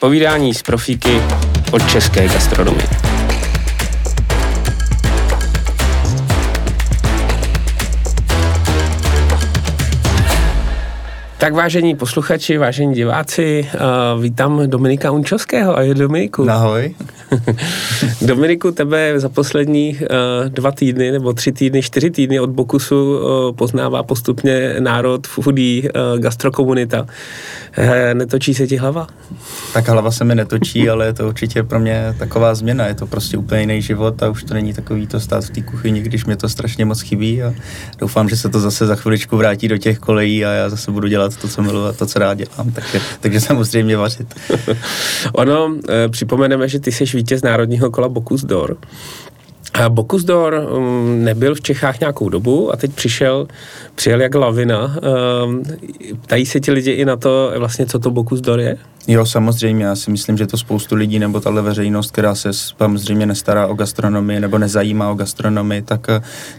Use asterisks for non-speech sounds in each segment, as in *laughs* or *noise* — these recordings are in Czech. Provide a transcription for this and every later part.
Povídání z profíky od české gastronomie. Tak vážení posluchači, vážení diváci, uh, vítám Dominika Unčovského. Ahoj Dominiku. Ahoj. *laughs* Dominiku, tebe za poslední uh, dva týdny nebo tři týdny, čtyři týdny od Bokusu uh, poznává postupně národ, foodie, uh, gastrokomunita. Uh, netočí se ti hlava? Tak hlava se mi netočí, ale je to určitě pro mě taková změna. Je to prostě úplně jiný život a už to není takový to stát v té kuchyni, když mě to strašně moc chybí a doufám, že se to zase za chviličku vrátí do těch kolejí a já zase budu dělat to, co miluji a to, co rád dělám. Takže, takže *laughs* samozřejmě vařit. ono, připomeneme, že ty jsi vítěz národního kola Bokus d'Or. Bokus d'Or um, nebyl v Čechách nějakou dobu a teď přišel, přijel jak lavina. Um, ptají se ti lidi i na to, vlastně, co to Bokus d'Or je? Jo, samozřejmě. Já si myslím, že to spoustu lidí nebo tahle veřejnost, která se samozřejmě nestará o gastronomii nebo nezajímá o gastronomii, tak,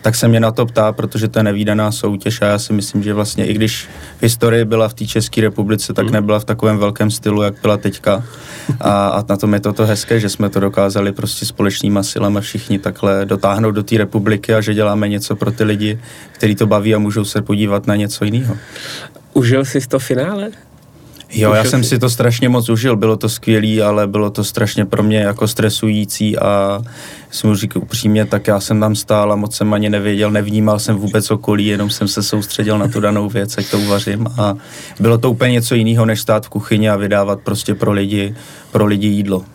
tak se mě na to ptá, protože to je nevýdaná soutěž a já si myslím, že vlastně i když v historii byla v té České republice, tak mhm. nebyla v takovém velkém stylu, jak byla teďka. A, a na tom je toto hezké, že jsme to dokázali prostě společnýma silama všichni takhle dotáhnout do té republiky a že děláme něco pro ty lidi, který to baví a můžou se podívat na něco jiného. Užil jsi to finále? Jo, já jsem si to strašně moc užil, bylo to skvělý, ale bylo to strašně pro mě jako stresující a jsem už říkal upřímně, tak já jsem tam stál a moc jsem ani nevěděl, nevnímal jsem vůbec okolí, jenom jsem se soustředil na tu danou věc, ať to uvařím a bylo to úplně něco jiného, než stát v kuchyni a vydávat prostě pro lidi, pro lidi jídlo.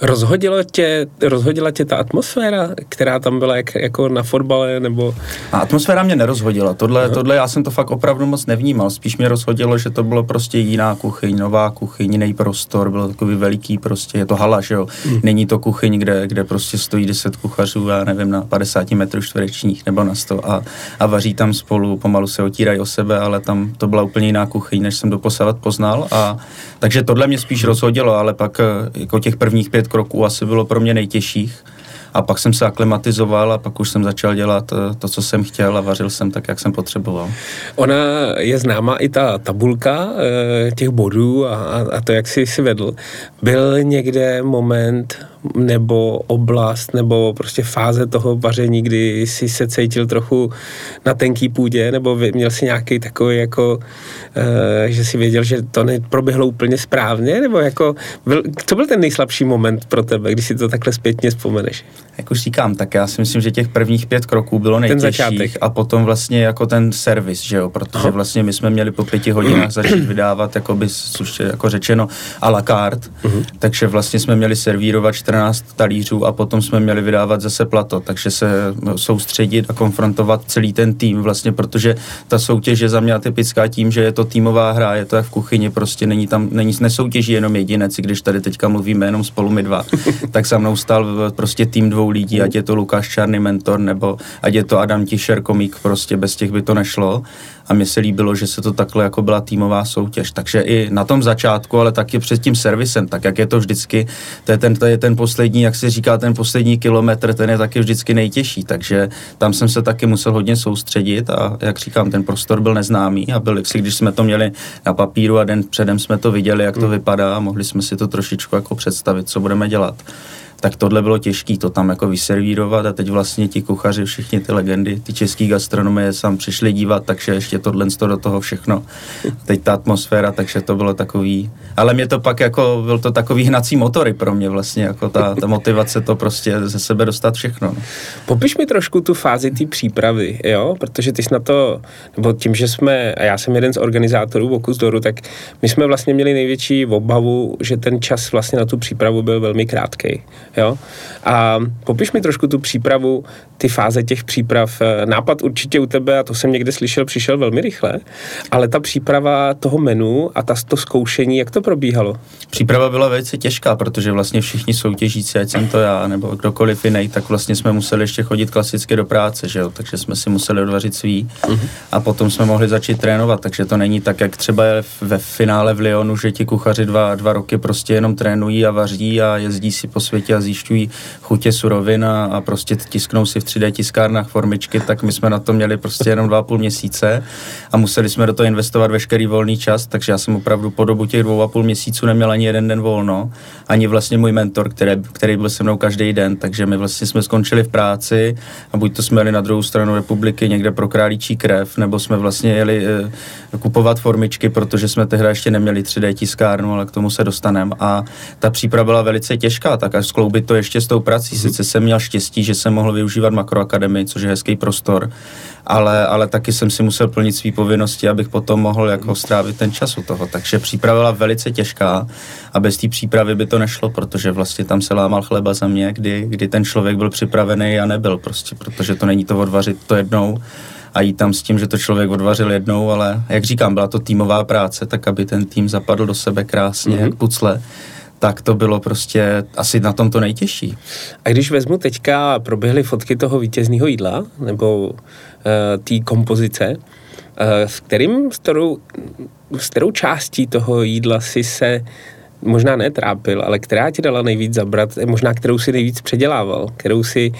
Rozhodila tě, rozhodila tě ta atmosféra, která tam byla jak, jako na fotbale, nebo... A atmosféra mě nerozhodila. Tohle, tohle já jsem to fakt opravdu moc nevnímal. Spíš mě rozhodilo, že to bylo prostě jiná kuchyň, nová kuchyň, jiný prostor, byl takový veliký prostě, je to hala, že jo. Hmm. Není to kuchyň, kde, kde prostě stojí 10 kuchařů, já nevím, na 50 metrů čtverečních nebo na 100 a, a vaří tam spolu, pomalu se otírají o sebe, ale tam to byla úplně jiná kuchyň, než jsem doposavat poznal. A, takže tohle mě spíš rozhodilo, ale pak jako těch prvních pět kroků asi bylo pro mě nejtěžších. A pak jsem se aklimatizoval a pak už jsem začal dělat eh, to, co jsem chtěl a vařil jsem tak, jak jsem potřeboval. Ona je známa i ta tabulka eh, těch bodů a, a to, jak jsi si vedl. Byl někde moment nebo oblast nebo prostě fáze toho vaření, kdy jsi se cítil trochu na tenký půdě nebo měl si nějaký takový jako, uh, že si věděl, že to neproběhlo úplně správně nebo jako, byl, co byl ten nejslabší moment pro tebe, když si to takhle zpětně vzpomeneš? Jak už říkám, tak já si myslím, že těch prvních pět kroků bylo nejtěžších a potom vlastně jako ten servis, že jo, protože vlastně my jsme měli po pěti hodinách začít vydávat, jako by, jako řečeno, a la carte, uh-huh. takže vlastně jsme měli servírovat 14 talířů a potom jsme měli vydávat zase plato, takže se soustředit a konfrontovat celý ten tým vlastně, protože ta soutěž je za mě typická tím, že je to týmová hra, je to jak v kuchyni, prostě není tam, není, nesoutěží jenom jedinec, když tady teďka mluvíme jenom spolu my dva, *laughs* tak za mnou stál prostě tým dvou lidí, ať je to Lukáš Čarný mentor, nebo ať je to Adam Tišer komik, prostě bez těch by to nešlo a mně se líbilo, že se to takhle jako byla týmová soutěž. Takže i na tom začátku, ale taky před tím servisem, tak jak je to vždycky, to je ten, to je ten poslední, jak se říká, ten poslední kilometr, ten je taky vždycky nejtěžší, takže tam jsem se taky musel hodně soustředit a jak říkám, ten prostor byl neznámý a byl, když jsme to měli na papíru a den předem jsme to viděli, jak to hmm. vypadá a mohli jsme si to trošičku jako představit, co budeme dělat tak tohle bylo těžké to tam jako vyservírovat a teď vlastně ti kuchaři, všichni ty legendy, ty český gastronomie sam přišli dívat, takže ještě tohle do toho všechno. Teď ta atmosféra, takže to bylo takový, ale mě to pak jako, byl to takový hnací motory pro mě vlastně, jako ta, ta motivace to prostě ze sebe dostat všechno. No. Popiš mi trošku tu fázi té přípravy, jo, protože ty jsi na to, nebo tím, že jsme, a já jsem jeden z organizátorů Vokus Doru, tak my jsme vlastně měli největší obavu, že ten čas vlastně na tu přípravu byl velmi krátký. Jo? A popiš mi trošku tu přípravu, ty fáze těch příprav. Nápad určitě u tebe, a to jsem někde slyšel, přišel velmi rychle, ale ta příprava toho menu a ta, to zkoušení, jak to probíhalo? Příprava byla velice těžká, protože vlastně všichni soutěžící, ať jsem to já, nebo kdokoliv jiný, tak vlastně jsme museli ještě chodit klasicky do práce, že jo? takže jsme si museli odvařit svý uh-huh. a potom jsme mohli začít trénovat, takže to není tak, jak třeba je ve finále v Lyonu, že ti kuchaři dva, dva roky prostě jenom trénují a vaří a jezdí si po světě a zjišťují chutě surovin a, a prostě tisknou si v 3D tiskárnách formičky, tak my jsme na to měli prostě jenom dva a půl měsíce a museli jsme do toho investovat veškerý volný čas, takže já jsem opravdu po dobu těch dvou a půl měsíců neměl ani jeden den volno, ani vlastně můj mentor, který, který byl se mnou každý den, takže my vlastně jsme skončili v práci a buď to jsme jeli na druhou stranu republiky někde pro králíčí krev, nebo jsme vlastně jeli e, kupovat formičky, protože jsme tehdy ještě neměli 3D tiskárnu, ale k tomu se dostaneme. A ta příprava byla velice těžká, tak až skloubit to ještě s tou prací. Mm-hmm. Sice jsem měl štěstí, že jsem mohl využívat makroakademii, což je hezký prostor, ale, ale taky jsem si musel plnit své povinnosti, abych potom mohl jako strávit ten čas u toho. Takže příprava byla velice těžká a bez té přípravy by to nešlo, protože vlastně tam se lámal chleba za mě, kdy, kdy ten člověk byl připravený a nebyl prostě, protože to není to odvařit to jednou a jít tam s tím, že to člověk odvařil jednou, ale jak říkám, byla to týmová práce, tak aby ten tým zapadl do sebe krásně, mm-hmm. jak pucle tak to bylo prostě asi na tom to nejtěžší. A když vezmu teďka, proběhly fotky toho vítězného jídla, nebo uh, té kompozice, uh, s kterým, s kterou, s kterou částí toho jídla si se možná netrápil, ale která ti dala nejvíc zabrat, možná kterou si nejvíc předělával, kterou si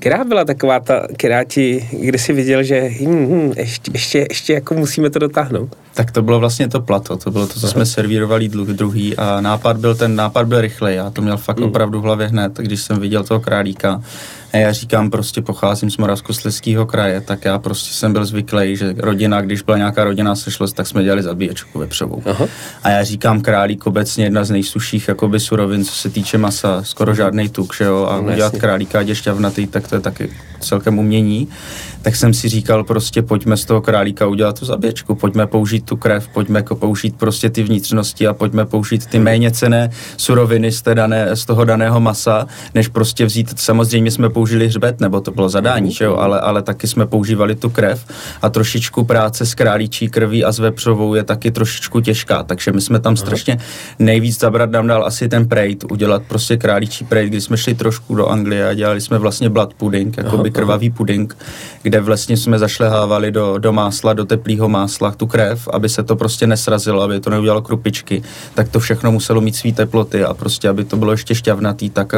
která byla taková ta, která ti, kde jsi viděl, že hm, hm, ještě, ještě, ještě jako musíme to dotáhnout? Tak to bylo vlastně to plato, to bylo to, co jsme servírovali druhý a nápad byl, ten nápad byl rychlej, já to měl fakt mm. opravdu v hlavě hned, když jsem viděl toho králíka, a já říkám, prostě pocházím z Moravskoslezského kraje, tak já prostě jsem byl zvyklý, že rodina, když byla nějaká rodina sešlost, tak jsme dělali zabíječku vepřovou. Aha. A já říkám, králík obecně jedna z nejsuších jakoby surovin, co se týče masa, skoro žádný tuk, že jo, a no, udělat jasně. králíka, ať je šťavnatý, tak to je taky celkem umění. Tak jsem si říkal, prostě pojďme z toho králíka udělat tu zabíječku, pojďme použít tu krev, pojďme jako použít prostě ty vnitřnosti a pojďme použít ty méně cené suroviny z, dané, z toho daného masa, než prostě vzít, samozřejmě jsme použili hřbet, nebo to bylo zadání, že jo, ale, ale taky jsme používali tu krev a trošičku práce s králíčí krví a s vepřovou je taky trošičku těžká, takže my jsme tam strašně nejvíc zabrat nám dal asi ten prejt, udělat prostě králíčí prejt, kdy jsme šli trošku do Anglie a dělali jsme vlastně blood pudding, jako by krvavý puding, kde vlastně jsme zašlehávali do, do másla, do teplého másla tu krev, aby se to prostě nesrazilo, aby to neudělalo krupičky, tak to všechno muselo mít své teploty a prostě, aby to bylo ještě šťavnatý, tak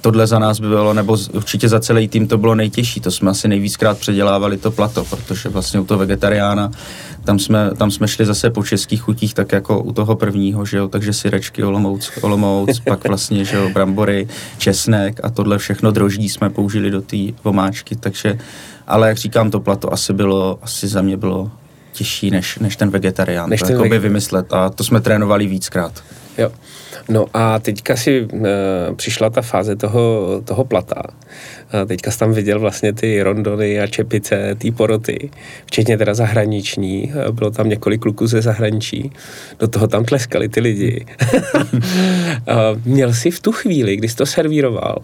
tohle za nás by bylo, nebo určitě za celý tým to bylo nejtěžší, to jsme asi nejvíckrát předělávali to plato, protože vlastně u toho vegetariána tam jsme, tam jsme šli zase po českých chutích, tak jako u toho prvního, že jo, takže syrečky, olomouc, olomouc *laughs* pak vlastně, že jo, brambory, česnek a tohle všechno droždí jsme použili do té vomáčky, takže, ale jak říkám, to plato asi bylo, asi za mě bylo těžší než, než ten vegetarián, než to ten vege... vymyslet a to jsme trénovali víckrát. Jo. No a teďka si uh, přišla ta fáze toho, toho plata. A teďka jsi tam viděl vlastně ty rondony a čepice, ty poroty, včetně teda zahraniční. Bylo tam několik kluků ze zahraničí. Do toho tam tleskali ty lidi. *laughs* Měl jsi v tu chvíli, kdy jsi to servíroval,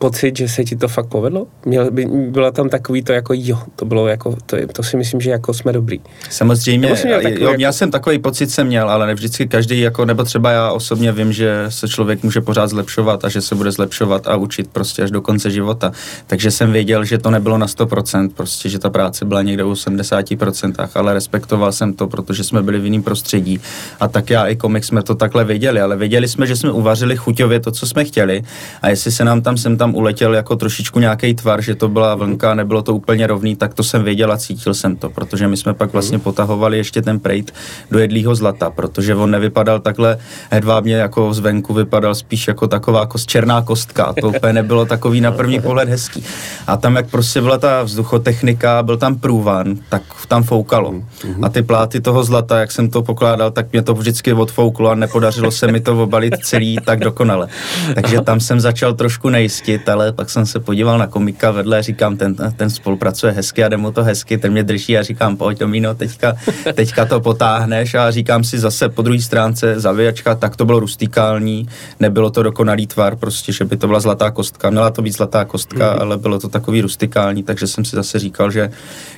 pocit, že se ti to fakt povedlo? Měl, by, byla tam takový to jako jo, to bylo jako, to, to si myslím, že jako jsme dobrý. Samozřejmě, měl takový, jo, jako... já jsem takový pocit jsem měl, ale ne vždycky každý, jako, nebo třeba já osobně vím, že se člověk může pořád zlepšovat a že se bude zlepšovat a učit prostě až do konce života. Takže jsem věděl, že to nebylo na 100%, prostě, že ta práce byla někde u 70%, ale respektoval jsem to, protože jsme byli v jiném prostředí. A tak já i komik jsme to takhle věděli, ale věděli jsme, že jsme uvařili chuťově to, co jsme chtěli a jestli se nám tam sem tam tam uletěl jako trošičku nějaký tvar, že to byla vlnka, nebylo to úplně rovný, tak to jsem věděl a cítil jsem to, protože my jsme pak vlastně potahovali ještě ten prejt do jedlýho zlata, protože on nevypadal takhle hedvábně jako zvenku, vypadal spíš jako taková kost, černá kostka, to *laughs* úplně nebylo takový na první pohled hezký. A tam, jak prostě byla ta vzduchotechnika, byl tam průvan, tak tam foukalo. A ty pláty toho zlata, jak jsem to pokládal, tak mě to vždycky odfouklo a nepodařilo se mi to obalit celý tak dokonale. Takže tam jsem začal trošku nejistit fotit, ale pak jsem se podíval na komika vedle, říkám, ten, ten spolupracuje hezky a jde mu to hezky, ten mě drží a říkám, pojď Tomino, teďka, *laughs* teďka to potáhneš a říkám si zase po druhé stránce zavějačka, tak to bylo rustikální, nebylo to dokonalý tvar, prostě, že by to byla zlatá kostka, měla to být zlatá kostka, mm-hmm. ale bylo to takový rustikální, takže jsem si zase říkal, že,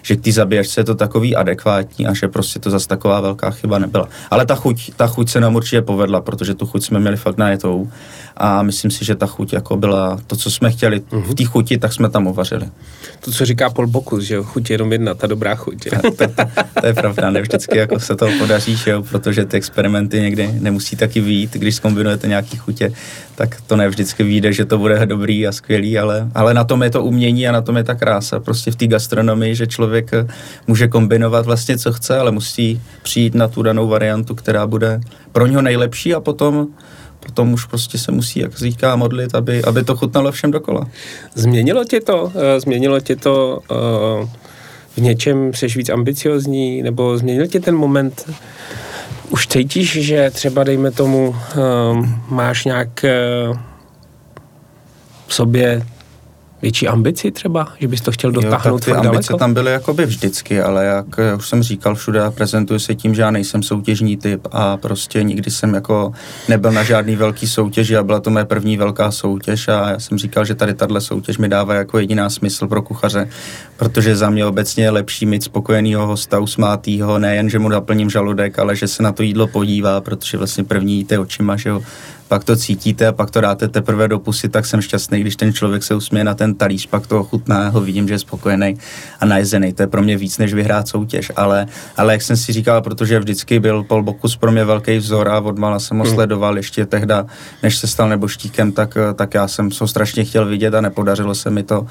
že k té zabíjačce je to takový adekvátní a že prostě to zase taková velká chyba nebyla. Ale ta chuť, ta chuť se nám určitě povedla, protože tu chuť jsme měli fakt najetou a myslím si, že ta chuť jako byla to, co jsme chtěli mm-hmm. v té chuti, tak jsme tam uvařili. To, co říká Paul Bokus, že jo, chuť je jenom jedna, ta dobrá chuť. to, to, to, je pravda, ne vždycky jako se to podaří, že jo, protože ty experimenty někdy nemusí taky výjít, když zkombinujete nějaký chutě, tak to ne vždycky vyjde, že to bude dobrý a skvělý, ale, ale na tom je to umění a na tom je ta krása. Prostě v té gastronomii, že člověk může kombinovat vlastně, co chce, ale musí přijít na tu danou variantu, která bude pro něho nejlepší a potom potom už prostě se musí, jak říká, modlit, aby, aby to chutnalo všem dokola. Změnilo tě to? Eh, změnilo tě to uh, v něčem, jsi víc ambiciozní, nebo změnil tě ten moment, už cítíš, že třeba, dejme tomu, uh, máš nějak v sobě větší ambici třeba, že bys to chtěl dotáhnout jo, tak ty ambice daleko? tam byly jakoby vždycky, ale jak už jsem říkal všude a prezentuju se tím, že já nejsem soutěžní typ a prostě nikdy jsem jako nebyl na žádný velký soutěži a byla to moje první velká soutěž a já jsem říkal, že tady tahle soutěž mi dává jako jediná smysl pro kuchaře, protože za mě obecně je lepší mít spokojenýho hosta, usmátýho, nejen, že mu naplním žaludek, ale že se na to jídlo podívá, protože vlastně první jíte očima, že jo, pak to cítíte a pak to dáte teprve do pusy, tak jsem šťastný, když ten člověk se usměje na ten talíř, pak to ochutná, ho vidím, že je spokojený a najezený. To je pro mě víc, než vyhrát soutěž. Ale, ale jak jsem si říkal, protože vždycky byl Paul Bokus pro mě velký vzor a odmala jsem ho hmm. sledoval ještě tehda, než se stal neboštíkem, tak, tak já jsem ho strašně chtěl vidět a nepodařilo se mi to.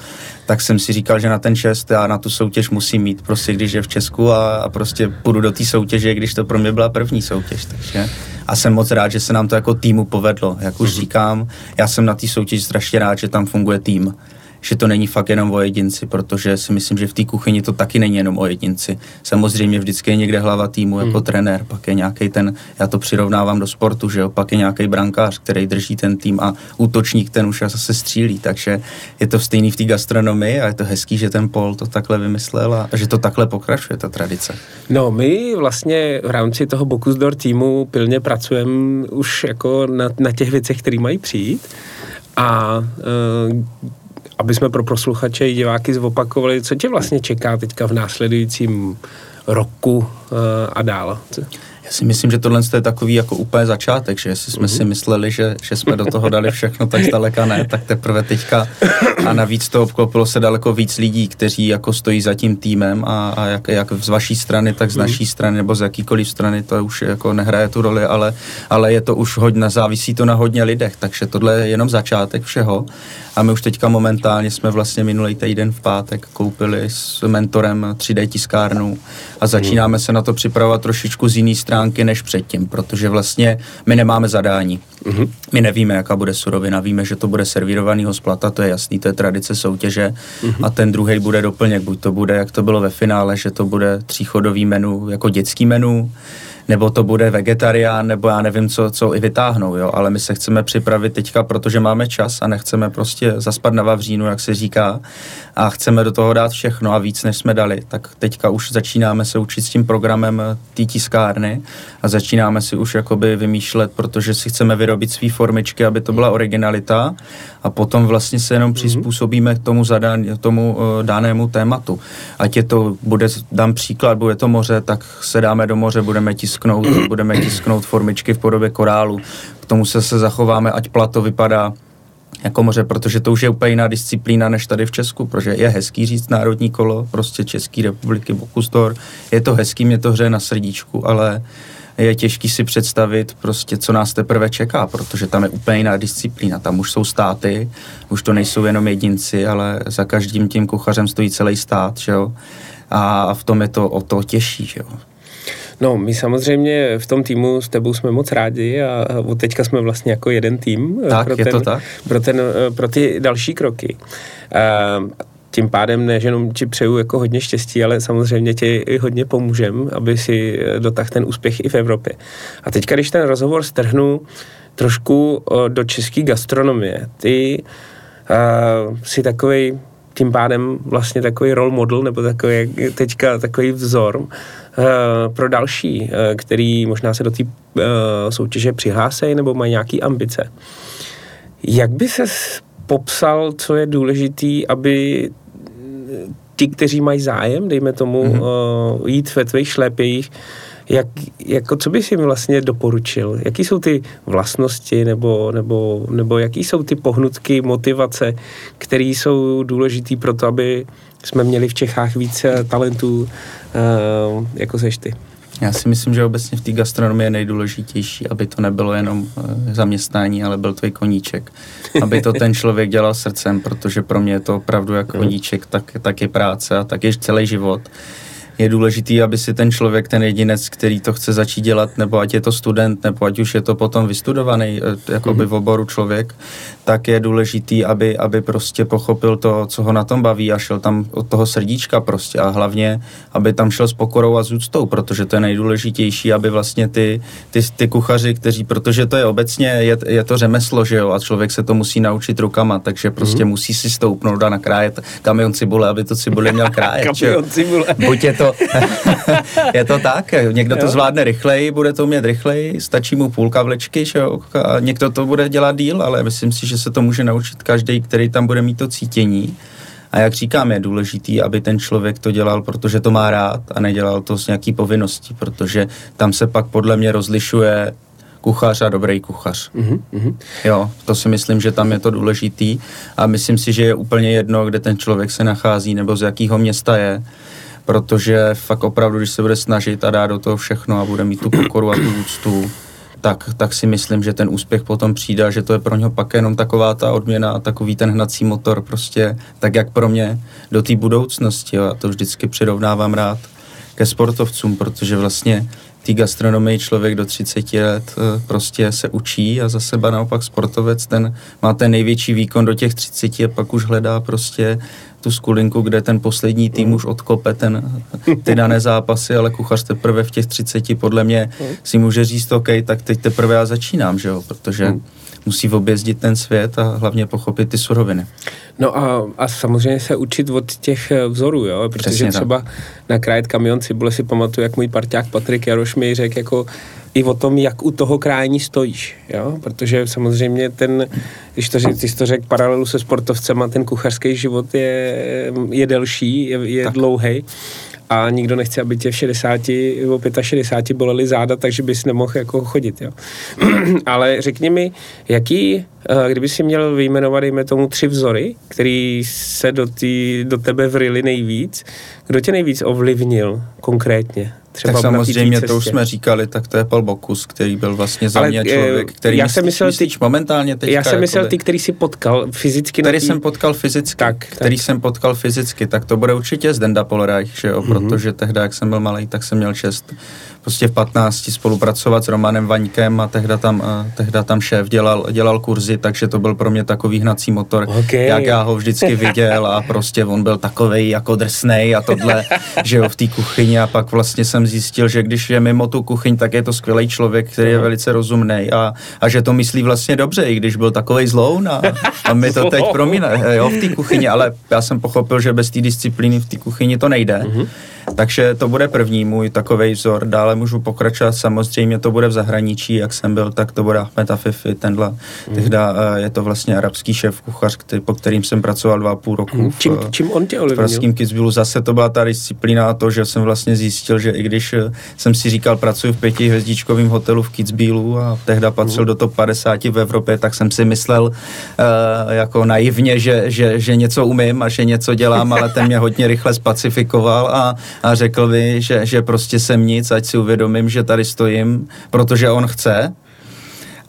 Tak jsem si říkal, že na ten čest já na tu soutěž musím mít, prostě když je v Česku a, a prostě půjdu do té soutěže, když to pro mě byla první soutěž. Takže a jsem moc rád, že se nám to jako týmu povedlo. Jak už mm-hmm. říkám, já jsem na té soutěži strašně rád, že tam funguje tým že to není fakt jenom o jedinci, protože si myslím, že v té kuchyni to taky není jenom o jedinci. Samozřejmě vždycky je někde hlava týmu jako hmm. trenér, pak je nějaký ten, já to přirovnávám do sportu, že jo, pak je nějaký brankář, který drží ten tým a útočník ten už zase střílí, takže je to stejný v té gastronomii a je to hezký, že ten Pol to takhle vymyslel a že to takhle pokračuje, ta tradice. No, my vlastně v rámci toho Bokusdor týmu pilně pracujeme už jako na, na těch věcech, které mají přijít a uh, aby jsme pro posluchače i diváky zopakovali, co tě vlastně čeká teďka v následujícím roku uh, a dál. Já si myslím, že tohle je takový jako úplně začátek, že jestli jsme mm-hmm. si mysleli, že, že jsme do toho dali všechno, tak zdaleka ne, tak teprve teďka a navíc to obklopilo se daleko víc lidí, kteří jako stojí za tím týmem a, a jak, jak z vaší strany, tak z mm-hmm. naší strany nebo z jakýkoliv strany, to už jako nehraje tu roli, ale, ale je to už hodně, závisí to na hodně lidech, takže tohle je jenom začátek všeho a my už teďka momentálně jsme vlastně minulý týden v pátek koupili s mentorem 3D tiskárnu a začínáme se na to připravovat trošičku z jiný stránky než předtím, protože vlastně my nemáme zadání. Mm-hmm. My nevíme, jaká bude surovina, víme, že to bude servírovaný splata, to je jasný, to je tradice soutěže mm-hmm. a ten druhý bude doplněk, buď to bude, jak to bylo ve finále, že to bude tříchodový menu jako dětský menu, nebo to bude vegetarián, nebo já nevím, co, co i vytáhnou, jo, ale my se chceme připravit teďka, protože máme čas a nechceme prostě zaspat na vavřínu, jak se říká, a chceme do toho dát všechno a víc, než jsme dali, tak teďka už začínáme se učit s tím programem té tiskárny a začínáme si už jakoby vymýšlet, protože si chceme vyrobit své formičky, aby to byla originalita a potom vlastně se jenom mhm. přizpůsobíme k tomu, zadán, tomu uh, danému tématu. Ať je to, bude, dám příklad, bude to moře, tak se dáme do moře, budeme tisknout, budeme tisknout formičky v podobě korálu. K tomu se, se zachováme, ať plato vypadá jako moře, protože to už je úplně jiná disciplína než tady v Česku, protože je hezký říct národní kolo, prostě České republiky, Bokustor, je to hezký, mě to hře na srdíčku, ale je těžký si představit prostě, co nás teprve čeká, protože tam je úplně jiná disciplína. Tam už jsou státy, už to nejsou jenom jedinci, ale za každým tím kuchařem stojí celý stát, že jo? A v tom je to o to těžší, že jo? No, my samozřejmě v tom týmu s tebou jsme moc rádi a od teďka jsme vlastně jako jeden tým. Eh, tak, pro je ten, to tak. Pro, ten, eh, pro ty další kroky. Uh, tím pádem ne, že jenom ti přeju jako hodně štěstí, ale samozřejmě ti i hodně pomůžem, aby si dotáhl ten úspěch i v Evropě. A teďka, když ten rozhovor strhnu trošku do české gastronomie, ty uh, si takový tím pádem vlastně takový role model, nebo takový teďka takový vzor uh, pro další, uh, který možná se do té uh, soutěže přihlásí nebo mají nějaké ambice. Jak by se popsal, co je důležitý, aby ti, kteří mají zájem, dejme tomu, mm-hmm. jít ve tvých šlépějích, jak, jako co bys jim vlastně doporučil? Jaký jsou ty vlastnosti nebo, nebo, nebo jaký jsou ty pohnutky, motivace, které jsou důležité pro to, aby jsme měli v Čechách více talentů, uh, jako seš ty? Já si myslím, že obecně v té gastronomii je nejdůležitější, aby to nebylo jenom e, zaměstnání, ale byl tvůj koníček. Aby to ten člověk dělal srdcem, protože pro mě je to opravdu jako koníček, tak, tak je práce a tak je celý život je důležitý, aby si ten člověk, ten jedinec, který to chce začít dělat, nebo ať je to student, nebo ať už je to potom vystudovaný, eh, jakoby v oboru člověk, tak je důležitý, aby, aby prostě pochopil to, co ho na tom baví a šel tam od toho srdíčka prostě a hlavně, aby tam šel s pokorou a s úctou, protože to je nejdůležitější, aby vlastně ty, ty, ty kuchaři, kteří, protože to je obecně, je, je to řemeslo, že jo, a člověk se to musí naučit rukama, takže prostě mm-hmm. musí si stoupnout a nakrájet kamion cibule, aby to cibule měl krájet. kamion cibule. *laughs* Buď je to *laughs* je to tak, někdo to zvládne rychleji, bude to umět rychleji, stačí mu půlka vlečky, že jo, a někdo to bude dělat díl, ale myslím si, že se to může naučit každý, který tam bude mít to cítění. A jak říkám, je důležitý, aby ten člověk to dělal, protože to má rád a nedělal to z nějaký povinnosti, protože tam se pak podle mě rozlišuje kuchař a dobrý kuchař. Mm-hmm. Jo, to si myslím, že tam je to důležitý a myslím si, že je úplně jedno, kde ten člověk se nachází nebo z jakého města je protože fakt opravdu, když se bude snažit a dá do toho všechno a bude mít tu pokoru a tu úctu, tak, tak si myslím, že ten úspěch potom přijde, že to je pro něho pak jenom taková ta odměna takový ten hnací motor prostě, tak jak pro mě do té budoucnosti. Jo. Já to vždycky přirovnávám rád ke sportovcům, protože vlastně té gastronomii člověk do 30 let eh, prostě se učí a za seba naopak sportovec ten má ten největší výkon do těch 30 a pak už hledá prostě tu skulinku, kde ten poslední tým už odkope ten, ty dané zápasy, ale kuchař teprve v těch 30 podle mě si může říct, OK, tak teď teprve já začínám, že jo, protože hmm. musí objezdit ten svět a hlavně pochopit ty suroviny. No a, a samozřejmě se učit od těch eh, vzorů, jo, protože Přesně třeba tak. na krajet kamion cibule si pamatuju, jak můj parťák Patrik Jaroš mi řekl jako i o tom, jak u toho krájení stojíš, jo? protože samozřejmě ten, když to, ty jsi to řekl, paralelu se sportovcem a ten kuchařský život je, je delší, je, je dlouhý a nikdo nechce, aby tě v 60, o 65 boleli záda, takže bys nemohl jako chodit, jo. *clears throat* Ale řekni mi, jaký, eh, kdyby si měl vyjmenovat, dejme tomu, tři vzory, který se do, tý, do tebe vrili nejvíc, kdo tě nejvíc ovlivnil konkrétně? Třeba tak samozřejmě, to už jsme říkali, tak to je Paul Bokus, který byl vlastně za Ale, mě člověk, který já jsem myslel, myslíš ty, momentálně teďka. Já jsem myslel ty, který si potkal fyzicky. Který tý... jsem potkal fyzicky, tak, který tak. jsem potkal fyzicky, tak to bude určitě Zdenda Polreich, že jo, mm-hmm. protože tehdy, jak jsem byl malý, tak jsem měl čest prostě v 15 spolupracovat s Romanem Vaňkem a tehda tam, tehda tam šéf dělal, dělal kurzy, takže to byl pro mě takový hnací motor, okay. jak já ho vždycky viděl a prostě on byl takovej jako drsnej a tohle, že jo, v té kuchyni a pak vlastně jsem zjistil, že když je mimo tu kuchyň, tak je to skvělý člověk, který je velice rozumný a, a že to myslí vlastně dobře, i když byl takovej zloun a, a mi to teď *laughs* promíne, jo, v té kuchyni, ale já jsem pochopil, že bez té disciplíny v té kuchyni to nejde. Mm-hmm. Takže to bude první můj takový vzor. Dále můžu pokračovat, samozřejmě to bude v zahraničí, jak jsem byl, tak to bude Ahmed Afifi, tenhle. Mm. Tehda uh, je to vlastně arabský šéf kuchař, který, po kterým jsem pracoval dva a půl roku. Mm. Čím, v, čím on tě ovlivnil? V pražském Kitzbühelu zase to byla ta disciplína a to, že jsem vlastně zjistil, že i když uh, jsem si říkal, pracuji v pětihvězdičkovém hotelu v Kitzbühelu a tehda patřil mm. do top 50 v Evropě, tak jsem si myslel uh, jako naivně, že, že, že něco umím a že něco dělám, ale ten mě hodně rychle spacifikoval a a řekl mi, že, že prostě jsem nic, ať si uvědomím, že tady stojím, protože on chce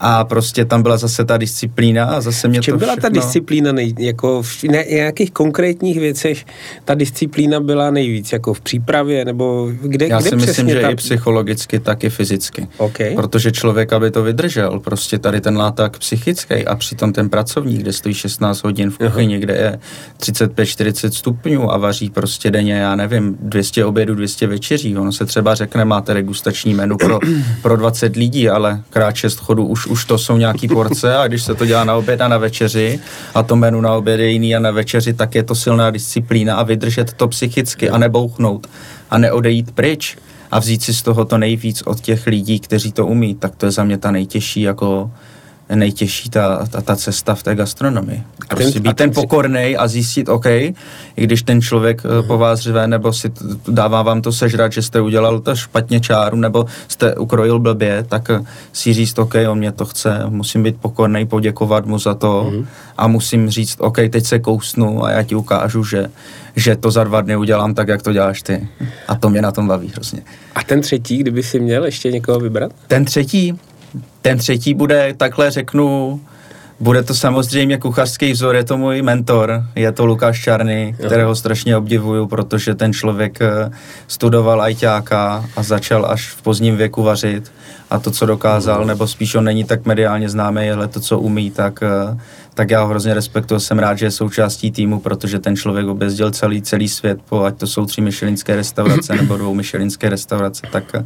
a prostě tam byla zase ta disciplína a zase mě v čem to byla všechno... ta disciplína, nej, jako v ne, nějakých konkrétních věcech ta disciplína byla nejvíc, jako v přípravě, nebo kde Já kde si myslím, že ta... i psychologicky, tak i fyzicky. Okay. Protože člověk, aby to vydržel, prostě tady ten látak psychický a přitom ten pracovník, kde stojí 16 hodin v kuchyni, kde je 35-40 stupňů a vaří prostě denně, já nevím, 200 obědů, 200 večeří. Ono se třeba řekne, máte degustační menu pro, pro 20 lidí, ale krát 6 chodů už už to jsou nějaký porce a když se to dělá na oběd a na večeři a to menu na oběd je jiný a na večeři, tak je to silná disciplína a vydržet to psychicky a nebouchnout a neodejít pryč a vzít si z toho to nejvíc od těch lidí, kteří to umí, tak to je za mě ta nejtěžší jako nejtěžší ta, ta, ta cesta v té gastronomii. Prostě být ten pokorný a zjistit, OK, i když ten člověk uh-huh. po vás řve, nebo si dává vám to sežrat, že jste udělal to špatně čáru, nebo jste ukrojil blbě, tak eh, si říct, OK, on mě to chce, musím být pokorný, poděkovat mu za to uh-huh. a musím říct, OK, teď se kousnu a já ti ukážu, že, že to za dva dny udělám tak, jak to děláš ty. A to mě na tom baví hrozně. A ten třetí, kdyby si měl ještě někoho vybrat? Ten třetí, ten třetí bude, takhle řeknu, bude to samozřejmě kuchařský vzor, je to můj mentor, je to Lukáš Čarný, kterého strašně obdivuju, protože ten člověk eh, studoval ajťáka a začal až v pozdním věku vařit. A to, co dokázal, nebo spíš on není tak mediálně známý, ale to, co umí, tak, eh, tak já ho hrozně respektuju, jsem rád, že je součástí týmu, protože ten člověk objezdil celý, celý svět, po, ať to jsou tři myšelinské restaurace nebo dvou myšelinské restaurace, tak eh,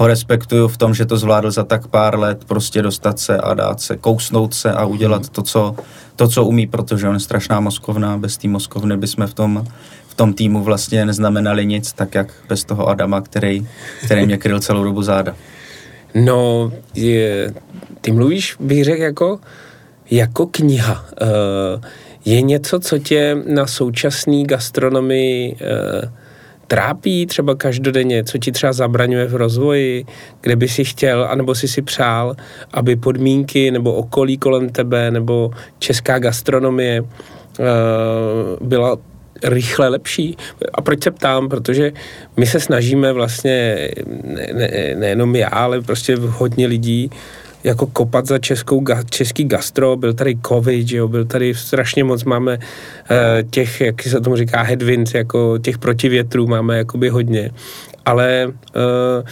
ho respektuju v tom, že to zvládl za tak pár let prostě dostat se a dát se, kousnout se a udělat to, co, to, co umí, protože on je strašná moskovna, bez té moskovny bychom v tom, v tom týmu vlastně neznamenali nic, tak jak bez toho Adama, který, který mě kryl celou dobu záda. No, je, ty mluvíš, bych řekl, jako, jako kniha. Uh, je něco, co tě na současné gastronomii uh, trápí třeba každodenně, co ti třeba zabraňuje v rozvoji, kde by si chtěl, anebo si si přál, aby podmínky nebo okolí kolem tebe nebo česká gastronomie uh, byla rychle lepší. A proč se ptám? Protože my se snažíme vlastně, ne, ne, nejenom já, ale prostě hodně lidí, jako kopat za českou, český gastro, byl tady covid, jo, byl tady strašně moc, máme uh, těch, jak se tomu říká, headwinds, jako těch protivětrů máme jakoby hodně, ale uh,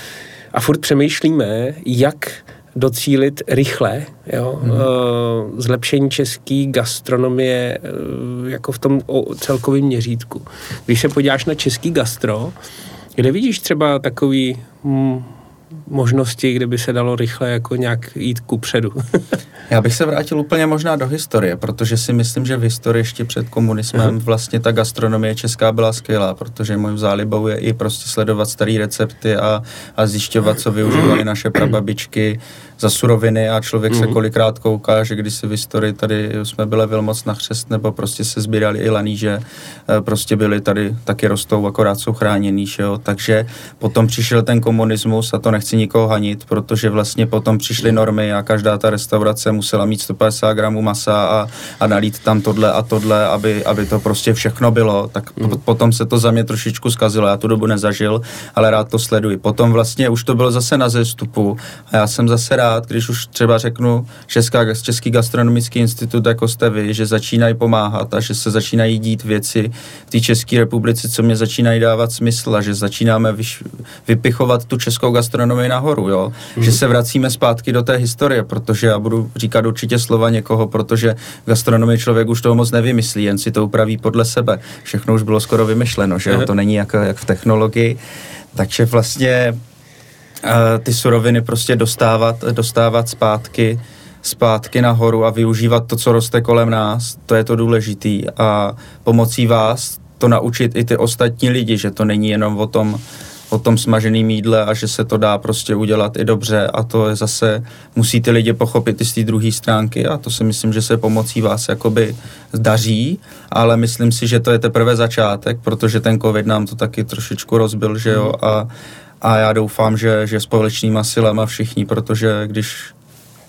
a furt přemýšlíme, jak docílit rychle jo, hmm. zlepšení české gastronomie jako v tom celkovém měřítku. Když se podíváš na český gastro, kde vidíš třeba takový mm, možnosti, kde by se dalo rychle jako nějak jít ku předu. *laughs* Já bych se vrátil úplně možná do historie, protože si myslím, že v historii ještě před komunismem uh-huh. vlastně ta gastronomie česká byla skvělá, protože můj zálibou je i prostě sledovat staré recepty a, a zjišťovat, co využívali naše *clears throat* prababičky, za suroviny a člověk mm. se mhm. kolikrát kouká, že když si v historii tady jsme byli Vilmoc na chřest, nebo prostě se sbírali i laníže, eh, prostě byli tady, taky rostou, akorát jsou chráněný, že jo? takže potom přišel ten komunismus a to nechci nikoho hanit, protože vlastně potom přišly normy a každá ta restaurace musela mít 150 gramů masa a, a nalít tam tohle a tohle, aby, aby to prostě všechno bylo, tak mm. potom se to za mě trošičku zkazilo, já tu dobu nezažil, ale rád to sleduji. Potom vlastně už to bylo zase na zestupu a já jsem zase rád, rád, když už třeba řeknu Česká, Český gastronomický institut, jako jste vy, že začínají pomáhat a že se začínají dít věci v té České republice, co mě začínají dávat smysl a že začínáme vyš, vypichovat tu českou gastronomii nahoru, jo? Mm. že se vracíme zpátky do té historie, protože já budu říkat určitě slova někoho, protože gastronomie člověk už toho moc nevymyslí, jen si to upraví podle sebe. Všechno už bylo skoro vymyšleno, že jo? to není jako, jak v technologii. Takže vlastně ty suroviny prostě dostávat, dostávat zpátky, zpátky nahoru a využívat to, co roste kolem nás, to je to důležitý a pomocí vás to naučit i ty ostatní lidi, že to není jenom o tom, o tom smaženém jídle a že se to dá prostě udělat i dobře a to je zase, musí ty lidi pochopit i z té druhé stránky a to si myslím, že se pomocí vás jakoby daří, ale myslím si, že to je teprve začátek, protože ten covid nám to taky trošičku rozbil, že jo, a a já doufám, že, že společnýma silama všichni, protože když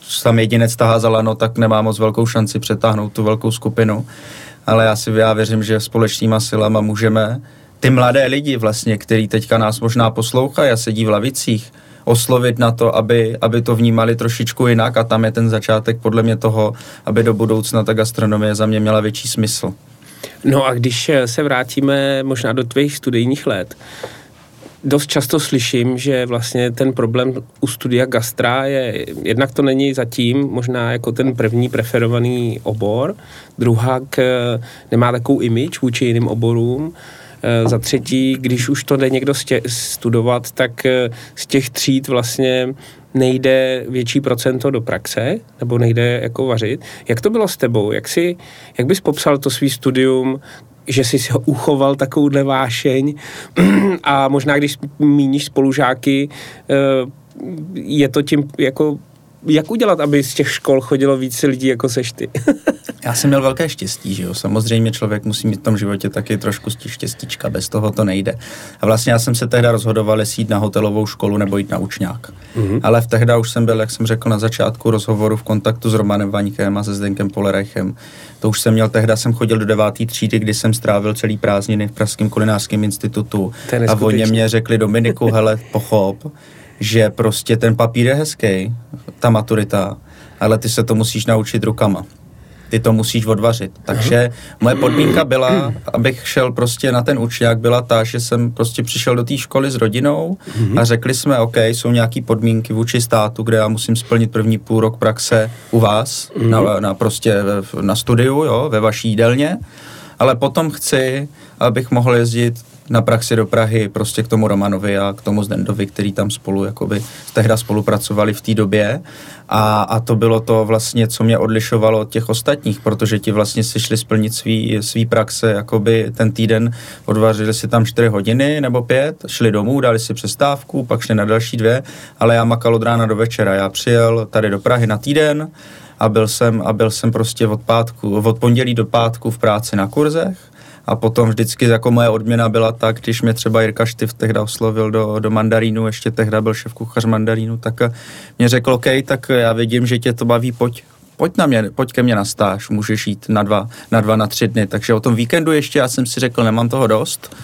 sam jedinec tahá za lano, tak nemá moc velkou šanci přetáhnout tu velkou skupinu. Ale já si já věřím, že společnýma silama můžeme ty mladé lidi vlastně, který teďka nás možná poslouchají a sedí v lavicích, oslovit na to, aby, aby to vnímali trošičku jinak a tam je ten začátek podle mě toho, aby do budoucna ta gastronomie za mě měla větší smysl. No a když se vrátíme možná do tvých studijních let, dost často slyším, že vlastně ten problém u studia gastra je, jednak to není zatím možná jako ten první preferovaný obor, druhá k, nemá takovou image vůči jiným oborům, za třetí, když už to jde někdo stě, studovat, tak e, z těch tříd vlastně nejde větší procento do praxe, nebo nejde jako vařit. Jak to bylo s tebou? Jak, jsi, jak bys popsal to svý studium, že jsi si ho uchoval takovouhle vášeň *clears throat* a možná, když míníš spolužáky, eh, je to tím jako jak udělat, aby z těch škol chodilo více lidí jako seš ty? *laughs* Já jsem měl velké štěstí, že jo. Samozřejmě člověk musí mít v tom životě taky trošku štěstíčka, bez toho to nejde. A vlastně já jsem se tehda rozhodoval, jestli jít na hotelovou školu nebo jít na učňák. Mm-hmm. Ale v tehda už jsem byl, jak jsem řekl na začátku rozhovoru, v kontaktu s Romanem Vaňkem a se Zdenkem Polerechem. To už jsem měl tehda, jsem chodil do devátý třídy, kdy jsem strávil celý prázdniny v Pražském kulinářském institutu. A oni mě řekli, Dominiku, hele, pochop, že prostě ten papír je hezký, ta maturita, ale ty se to musíš naučit rukama ty to musíš odvařit. Takže moje podmínka byla, abych šel prostě na ten učňák, byla ta, že jsem prostě přišel do té školy s rodinou a řekli jsme, OK, jsou nějaké podmínky vůči státu, kde já musím splnit první půl rok praxe u vás, na, na prostě na studiu, jo, ve vaší jídelně, ale potom chci, abych mohl jezdit na praxi do Prahy prostě k tomu Romanovi a k tomu Zdendovi, který tam spolu jakoby tehda spolupracovali v té době a, a to bylo to vlastně, co mě odlišovalo od těch ostatních, protože ti vlastně si šli splnit svý, svý praxe, jakoby ten týden odvařili si tam 4 hodiny nebo 5, šli domů, dali si přestávku, pak šli na další dvě, ale já makal od rána do večera. Já přijel tady do Prahy na týden, a byl jsem, a byl jsem prostě od pátku, od pondělí do pátku v práci na kurzech a potom vždycky jako moje odměna byla tak, když mě třeba Jirka Štiv tehda oslovil do, do mandarínu, ještě tehda byl šéf kuchař mandarínu, tak mě řekl, OK, tak já vidím, že tě to baví, pojď, pojď, na mě, pojď ke mně na stáž, můžeš jít na dva, na dva, na tři dny. Takže o tom víkendu ještě já jsem si řekl, nemám toho dost,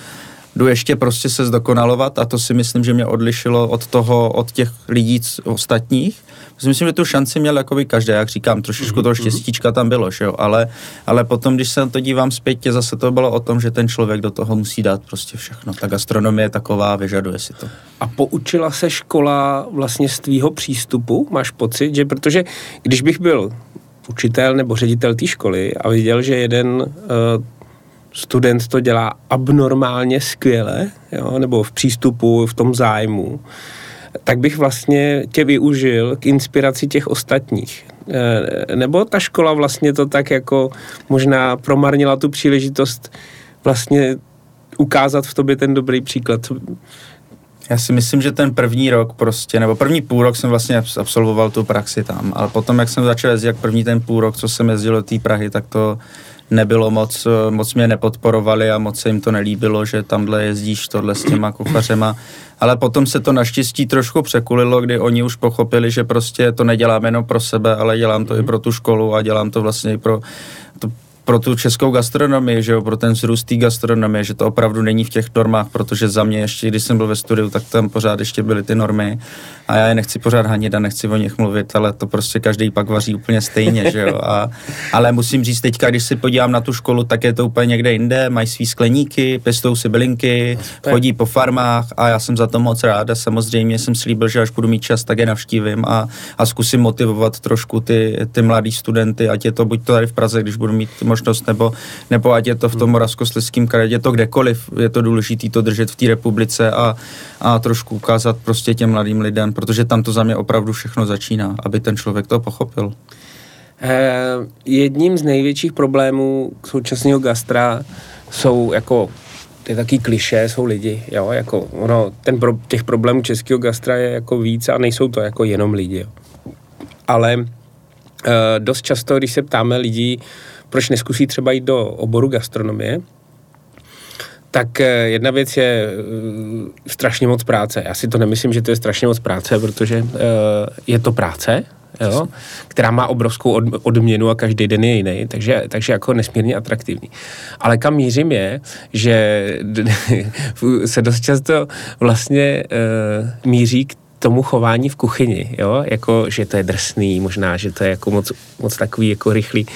jdu ještě prostě se zdokonalovat a to si myslím, že mě odlišilo od toho, od těch lidí ostatních. Myslím, že tu šanci měl jako by každý, jak říkám, trošičku toho mhm, mhm. štěstíčka tam bylo, že jo? Ale, ale potom, když se na to dívám zpětě, zase to bylo o tom, že ten člověk do toho musí dát prostě všechno. Ta gastronomie je taková, vyžaduje si to. A poučila se škola vlastně z tvýho přístupu? Máš pocit, že protože když bych byl učitel nebo ředitel té školy a viděl, že jeden uh, student to dělá abnormálně skvěle, jo, nebo v přístupu, v tom zájmu, tak bych vlastně tě využil k inspiraci těch ostatních. E, nebo ta škola vlastně to tak jako možná promarnila tu příležitost vlastně ukázat v tobě ten dobrý příklad. Já si myslím, že ten první rok prostě, nebo první půl rok jsem vlastně absolvoval tu praxi tam, ale potom, jak jsem začal jezdit, jak první ten půl rok, co jsem jezdil do té Prahy, tak to nebylo moc, moc mě nepodporovali a moc se jim to nelíbilo, že tamhle jezdíš tohle s těma kuchařema. Ale potom se to naštěstí trošku překulilo, kdy oni už pochopili, že prostě to nedělám jenom pro sebe, ale dělám to i pro tu školu a dělám to vlastně i pro to pro tu českou gastronomii, že jo, pro ten zrůst té gastronomie, že to opravdu není v těch normách, protože za mě ještě, když jsem byl ve studiu, tak tam pořád ještě byly ty normy a já je nechci pořád hanit a nechci o nich mluvit, ale to prostě každý pak vaří úplně stejně, že jo. A, ale musím říct teďka, když si podívám na tu školu, tak je to úplně někde jinde, mají svý skleníky, pestou si bylinky, chodí po farmách a já jsem za to moc rád a samozřejmě jsem slíbil, že až budu mít čas, tak je navštívím a, a zkusím motivovat trošku ty, ty mladý studenty, ať je to buď to tady v Praze, když budu mít možnost, nebo, nebo ať je to v tom Moravskoslezském kraji, je to kdekoliv, je to důležité to držet v té republice a, a trošku ukázat prostě těm mladým lidem, protože tam to za mě opravdu všechno začíná, aby ten člověk to pochopil. Eh, jedním z největších problémů současného gastra jsou jako ty taky kliše, jsou lidi, jo, jako ono, ten pro, těch problémů českého gastra je jako víc a nejsou to jako jenom lidi, jo. Ale eh, dost často, když se ptáme lidí, proč neskusí třeba jít do oboru gastronomie, tak eh, jedna věc je uh, strašně moc práce. Já si to nemyslím, že to je strašně moc práce, protože uh, je to práce, jo, která má obrovskou od, odměnu a každý den je jiný, takže, takže jako nesmírně atraktivní. Ale kam mířím je, že *laughs* se dost často vlastně uh, míří k tomu chování v kuchyni, jo, jako, že to je drsný, možná, že to je jako moc, moc takový jako rychlý.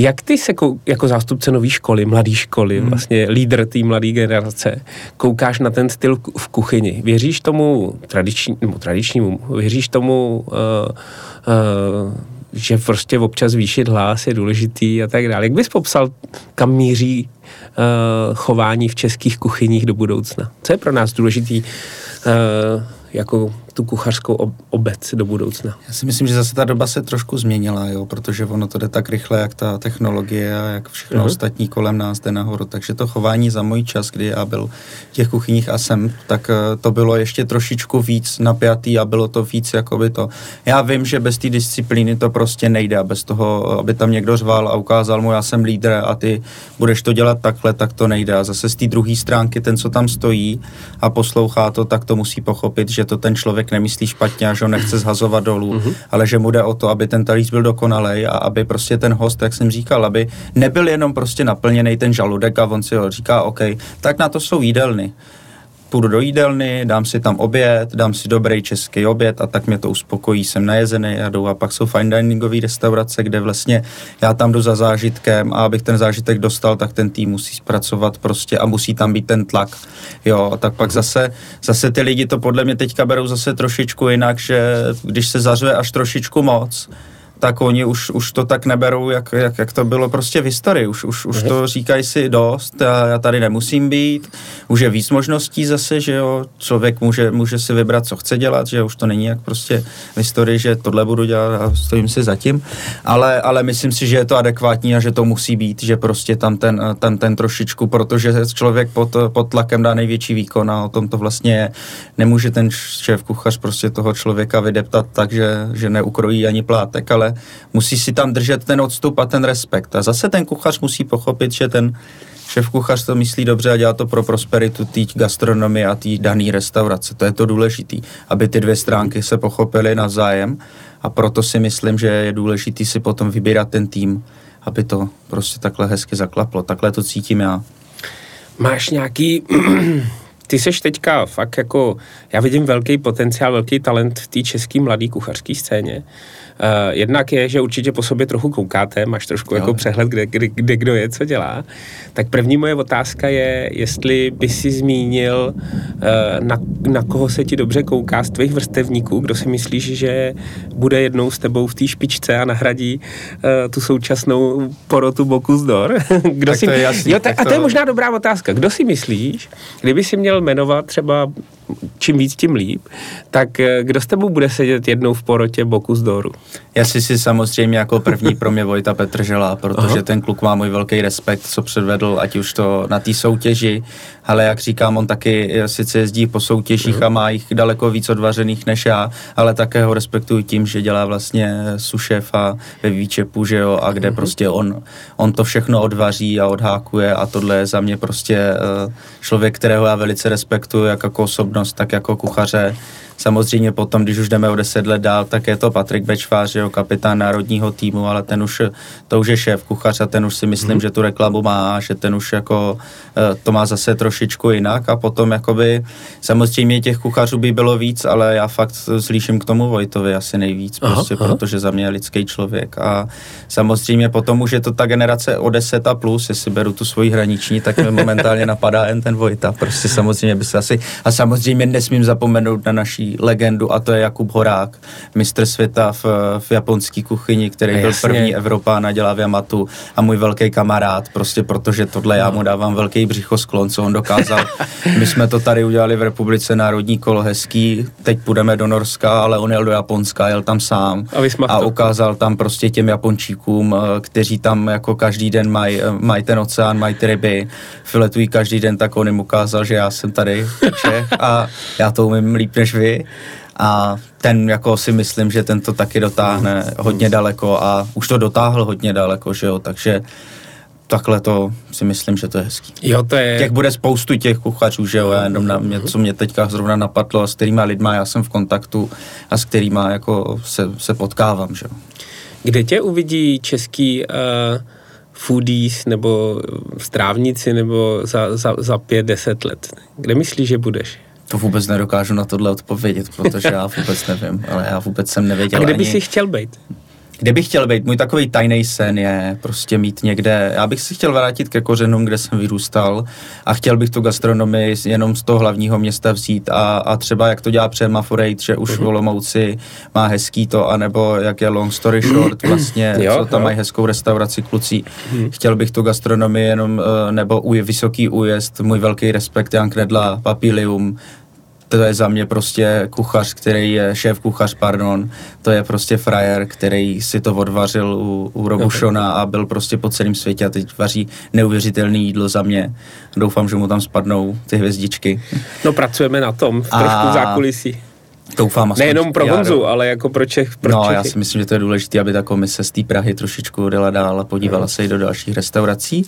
Jak ty se jako zástupce nové školy, mladé školy, hmm. vlastně lídr té mladé generace, koukáš na ten styl v kuchyni? Věříš tomu tradiční, nebo tradičnímu, věříš tomu, uh, uh, že prostě občas zvýšit hlas je důležitý a tak dále. Jak bys popsal, kam míří uh, chování v českých kuchyních do budoucna? Co je pro nás důležitý uh, jako tu kuchařskou obec do budoucna? Já si myslím, že zase ta doba se trošku změnila, jo, protože ono to jde tak rychle, jak ta technologie a jak všechno uh-huh. ostatní kolem nás jde nahoru. Takže to chování za můj čas, kdy já byl v těch kuchyních a jsem, tak eh, to bylo ještě trošičku víc napjatý a bylo to víc jakoby to. Já vím, že bez té disciplíny to prostě nejde a bez toho, aby tam někdo řval a ukázal mu, já jsem lídr a ty budeš to dělat takhle, tak to nejde. A zase z té druhé stránky ten, co tam stojí a poslouchá to, tak to musí pochopit, že to ten člověk nemyslí špatně a že ho nechce zhazovat dolů, mm-hmm. ale že mu jde o to, aby ten talíř byl dokonalý a aby prostě ten host, jak jsem říkal, aby nebyl jenom prostě naplněný ten žaludek a on si ho říká, OK, tak na to jsou jídelny půjdu do jídelny, dám si tam oběd, dám si dobrý český oběd a tak mě to uspokojí, jsem najezený a jdu. A pak jsou fine diningové restaurace, kde vlastně já tam jdu za zážitkem a abych ten zážitek dostal, tak ten tým musí zpracovat prostě a musí tam být ten tlak. Jo, a tak pak zase, zase ty lidi to podle mě teďka berou zase trošičku jinak, že když se zařve až trošičku moc, tak oni už, už to tak neberou, jak, jak, jak to bylo prostě v historii. Už, už, už to říkají si dost, já, já tady nemusím být. Už je víc možností zase, že jo, člověk může, může si vybrat, co chce dělat, že už to není jak prostě v historii, že tohle budu dělat a stojím si zatím. Ale, ale myslím si, že je to adekvátní a že to musí být, že prostě tam ten, ten, ten trošičku, protože člověk pod, pod tlakem dá největší výkon a o tom to vlastně je. Nemůže ten šéf kuchař prostě toho člověka vydeptat tak, že, že neukrojí ani plátek, ale musí si tam držet ten odstup a ten respekt. A zase ten kuchař musí pochopit, že ten šéf kuchař to myslí dobře a dělá to pro prosperitu té gastronomie a té dané restaurace. To je to důležité, aby ty dvě stránky se pochopily navzájem a proto si myslím, že je důležité si potom vybírat ten tým, aby to prostě takhle hezky zaklaplo. Takhle to cítím já. Máš nějaký *clears throat* ty seš teďka fakt jako, já vidím velký potenciál, velký talent v té české mladé kuchařské scéně. Uh, jednak je, že určitě po sobě trochu koukáte, máš trošku jo. jako přehled, kde, kde, kde kdo je, co dělá. Tak první moje otázka je, jestli by si zmínil, uh, na, na koho se ti dobře kouká z tvých vrstevníků, kdo si myslíš, že bude jednou s tebou v té špičce a nahradí uh, tu současnou porotu Boku zdor. *laughs* kdo tak si, to je jasný, jo, tak, tak to... A to je možná dobrá otázka. Kdo si myslíš, kdyby si měl jmenovat třeba čím víc, tím líp, tak kdo s tebou bude sedět jednou v porotě Boku zdoru? Já si si samozřejmě jako první pro mě Vojta Petržela, protože Aha. ten kluk má můj velký respekt, co předvedl, ať už to na té soutěži, ale jak říkám, on taky sice jezdí po soutěžích Aha. a má jich daleko víc odvařených než já, ale také ho respektuju tím, že dělá vlastně sušefa ve Výčepu, že jo, a kde Aha. prostě on, on to všechno odvaří a odhákuje a tohle je za mě prostě eh, člověk, kterého já velice respektuju, jak jako osobnost, tak jako kuchaře Samozřejmě potom, když už jdeme o deset let dál, tak je to Patrik Bečvář, jo, kapitán národního týmu, ale ten už, to už je šéf kuchař a ten už si myslím, hmm. že tu reklamu má, že ten už jako eh, to má zase trošičku jinak a potom jakoby samozřejmě těch kuchařů by bylo víc, ale já fakt zlíším k tomu Vojtovi asi nejvíc, aha, prostě, aha. protože za mě je lidský člověk a samozřejmě potom už je to ta generace o 10 a plus, jestli beru tu svoji hraniční, tak mi momentálně napadá jen ten Vojta, prostě samozřejmě by se asi, a samozřejmě nesmím zapomenout na naší legendu a to je Jakub Horák, mistr světa v, v japonské kuchyni, který byl Jasně. první Evropa na děla v Yamatu a můj velký kamarád, prostě protože tohle já mu dávám velký břichosklon, co on dokázal. My jsme to tady udělali v republice Národní kolo hezký, teď půjdeme do Norska, ale on jel do Japonska, jel tam sám a, a ukázal tam prostě těm Japončíkům, eh, kteří tam jako každý den mají eh, maj ten oceán, mají ty ryby, filetují každý den, tak on jim ukázal, že já jsem tady Čech a já to umím líp než vy a ten jako si myslím, že ten to taky dotáhne hodně daleko a už to dotáhl hodně daleko, že jo, takže takhle to si myslím, že to je hezký. Jo, to je... Těch bude spoustu těch kuchařů, že jo, já jenom na mě, co mě teďka zrovna napadlo a s kterýma lidma já jsem v kontaktu a s kterýma jako se, se potkávám, že jo. Kde tě uvidí český uh, foodies nebo strávníci nebo za, za, za pět, deset let? Kde myslíš, že budeš? To vůbec nedokážu na tohle odpovědět, protože já vůbec nevím, ale já vůbec jsem nevěděl A kde by ani... si chtěl být? Kde bych chtěl být? Můj takový tajný sen je prostě mít někde, já bych si chtěl vrátit ke kořenům, kde jsem vyrůstal a chtěl bych tu gastronomii jenom z toho hlavního města vzít a, a třeba jak to dělá Přema Forejt, že už uh-huh. v Olomouci má hezký to, anebo jak je Long Story Short vlastně, jo, co tam jo. mají hezkou restauraci kluci. Uh-huh. Chtěl bych tu gastronomii jenom, eh, nebo uj, vysoký újezd, můj velký respekt Jan Knedla, Papilium, to je za mě prostě kuchař, který je šéf kuchař, pardon, to je prostě frajer, který si to odvařil u, u Robušona a byl prostě po celém světě a teď vaří neuvěřitelné jídlo za mě. Doufám, že mu tam spadnou ty hvězdičky. No pracujeme na tom, v trošku a... zákulisí. Doufám, Nejenom pro Honzu, ale jako pro Čech. Pro no, Čechy. já si myslím, že to je důležité, aby ta komise z té Prahy trošičku odjela dál a podívala no. se i do dalších restaurací.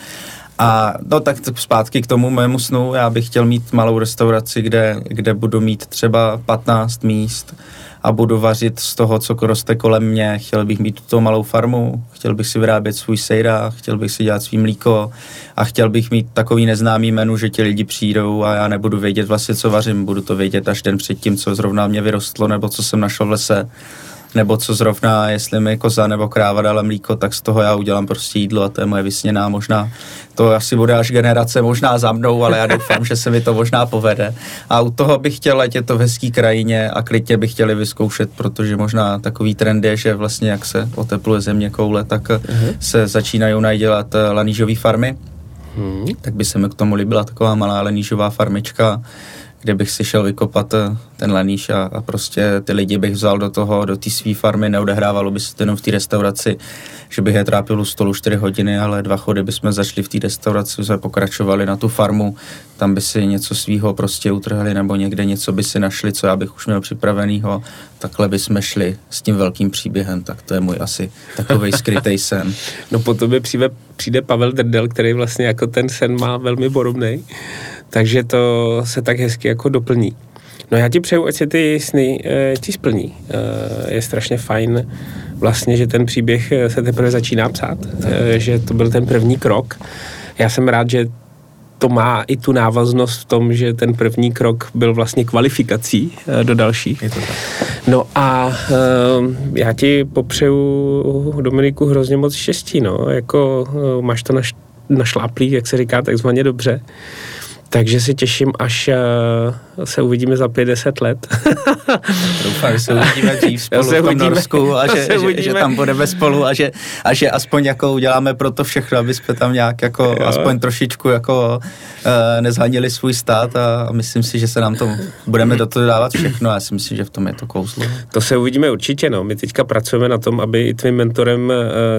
A no tak zpátky k tomu mému snu, já bych chtěl mít malou restauraci, kde, kde budu mít třeba 15 míst a budu vařit z toho, co roste kolem mě. Chtěl bych mít tuto malou farmu, chtěl bych si vyrábět svůj sejra, chtěl bych si dělat svý mlíko a chtěl bych mít takový neznámý menu, že ti lidi přijdou a já nebudu vědět vlastně, co vařím. Budu to vědět až den předtím, co zrovna mě vyrostlo nebo co jsem našel v lese nebo co zrovna, jestli mi koza nebo kráva dala mlíko, tak z toho já udělám prostě jídlo a to je moje vysněná možná. To asi bude až generace možná za mnou, ale já doufám, že se mi to možná povede. A u toho bych chtěl letět to v hezký krajině a klidně bych chtěli vyzkoušet, protože možná takový trend je, že vlastně jak se otepluje země koule, tak uh-huh. se začínají najdělat eh, lanížové farmy. Hmm. Tak by se mi k tomu líbila taková malá lanížová farmička, kde bych si šel vykopat eh, ten laníš a, a prostě ty lidi bych vzal do toho, do té své farmy, neodehrávalo by se to jenom v té restauraci, že bych je trápil u stolu 4 hodiny, ale dva chody bychom začali v té restauraci, jsme pokračovali na tu farmu, tam by si něco svýho prostě utrhli nebo někde něco by si našli, co já bych už měl připravenýho, takhle by jsme šli s tím velkým příběhem, tak to je můj asi takový skrytý *laughs* sen. No po tobě přijde, přijde Pavel Drdel, který vlastně jako ten sen má velmi podobný takže to se tak hezky jako doplní. No já ti přeju, ať se ty sny e, ti splní. E, je strašně fajn vlastně, že ten příběh eh, se teprve začíná psát, e, že to byl ten první krok. Já jsem rád, že to má i tu návaznost v tom, že ten první krok byl vlastně kvalifikací e, do dalších. Je to tak. No a e, já ti popřeju, Dominiku, hrozně moc štěstí, no, jako e, máš to naš, našláplý, jak se říká, takzvaně dobře. Takže si těším, až uh, se uvidíme za 50 let. *laughs* Doufám, že se uvidíme dřív spolu se v tom uvidíme, Norsku a že, že, že, tam budeme spolu a že, a že aspoň jako uděláme pro to všechno, aby jsme tam nějak jako jo. aspoň trošičku jako uh, nezhanili svůj stát a, a myslím si, že se nám to budeme do toho dávat všechno a já si myslím, že v tom je to kouzlo. To se uvidíme určitě, no. My teďka pracujeme na tom, aby i tvým mentorem, uh,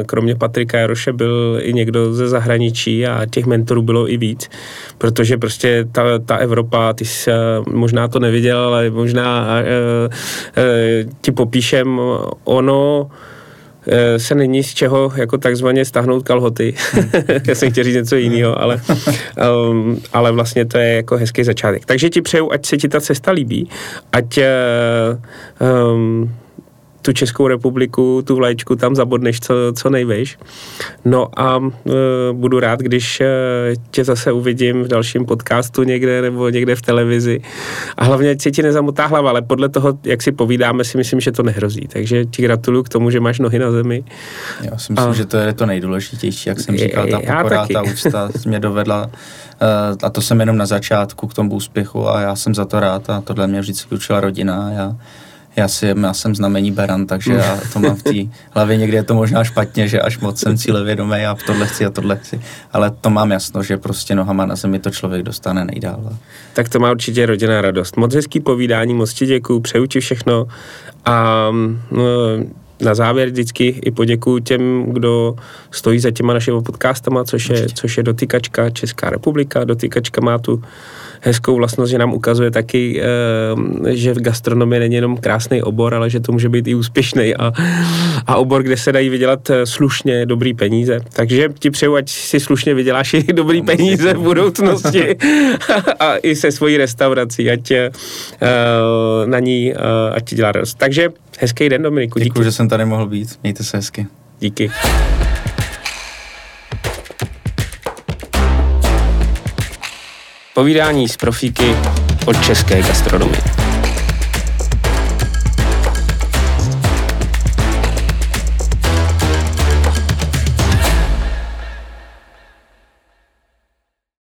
kromě Patrika Jaroše, byl i někdo ze zahraničí a těch mentorů bylo i víc, protože prostě prostě ta, ta Evropa, ty jsi možná to neviděl, ale možná uh, uh, ti popíšem, ono e, se není z čeho jako takzvaně stáhnout kalhoty. *laughs* Já jsem chtěl říct něco jiného, ale, um, ale vlastně to je jako hezký začátek. Takže ti přeju, ať se ti ta cesta líbí, ať um, tu Českou republiku, tu vlaječku tam zabodneš co, co nejvejš. No a e, budu rád, když e, tě zase uvidím v dalším podcastu někde nebo někde v televizi. A hlavně se ti nezamotá hlava, ale podle toho, jak si povídáme, si myslím, že to nehrozí. Takže ti gratuluju k tomu, že máš nohy na zemi. Já si myslím, a, že to je to nejdůležitější, jak jsem říkal, ta pokora, ta úcta *laughs* mě dovedla e, a to jsem jenom na začátku k tomu úspěchu a já jsem za to rád a tohle mě vždycky učila rodina. Já já, si, já jsem znamení Beran, takže já to mám v té *laughs* hlavě někdy je to možná špatně, že až moc jsem cílevědomý a tohle chci a tohle chci. Ale to mám jasno, že prostě nohama na zemi to člověk dostane nejdál. Tak to má určitě rodinná radost. Moc hezký povídání, moc ti děkuju, přeju ti všechno a no, na závěr vždycky i poděkuju těm, kdo stojí za těma našimi podcastama, což je, což je Dotykačka Česká republika. Dotykačka má tu hezkou vlastnost, že nám ukazuje taky, eh, že v gastronomii není jenom krásný obor, ale že to může být i úspěšný a, a obor, kde se dají vydělat eh, slušně dobrý peníze. Takže ti přeju, ať si slušně vyděláš i *laughs* dobrý peníze v budoucnosti *laughs* a i se svojí restaurací, ať eh, na ní, ať ti dělá radost. Takže hezký den, Dominiku. Díky. Děkuji, že jsem tady mohl být. Mějte se hezky. Díky. Povídání z profíky od české gastronomie.